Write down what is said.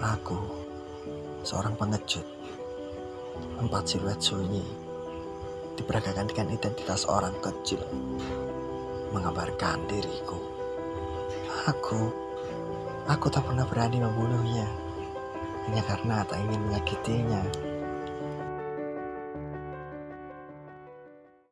Aku, seorang pengecut, empat siluet sunyi, diperagakan dengan identitas orang kecil, mengabarkan diriku. Aku, aku tak pernah berani membunuhnya, hanya karena tak ingin menyakitinya.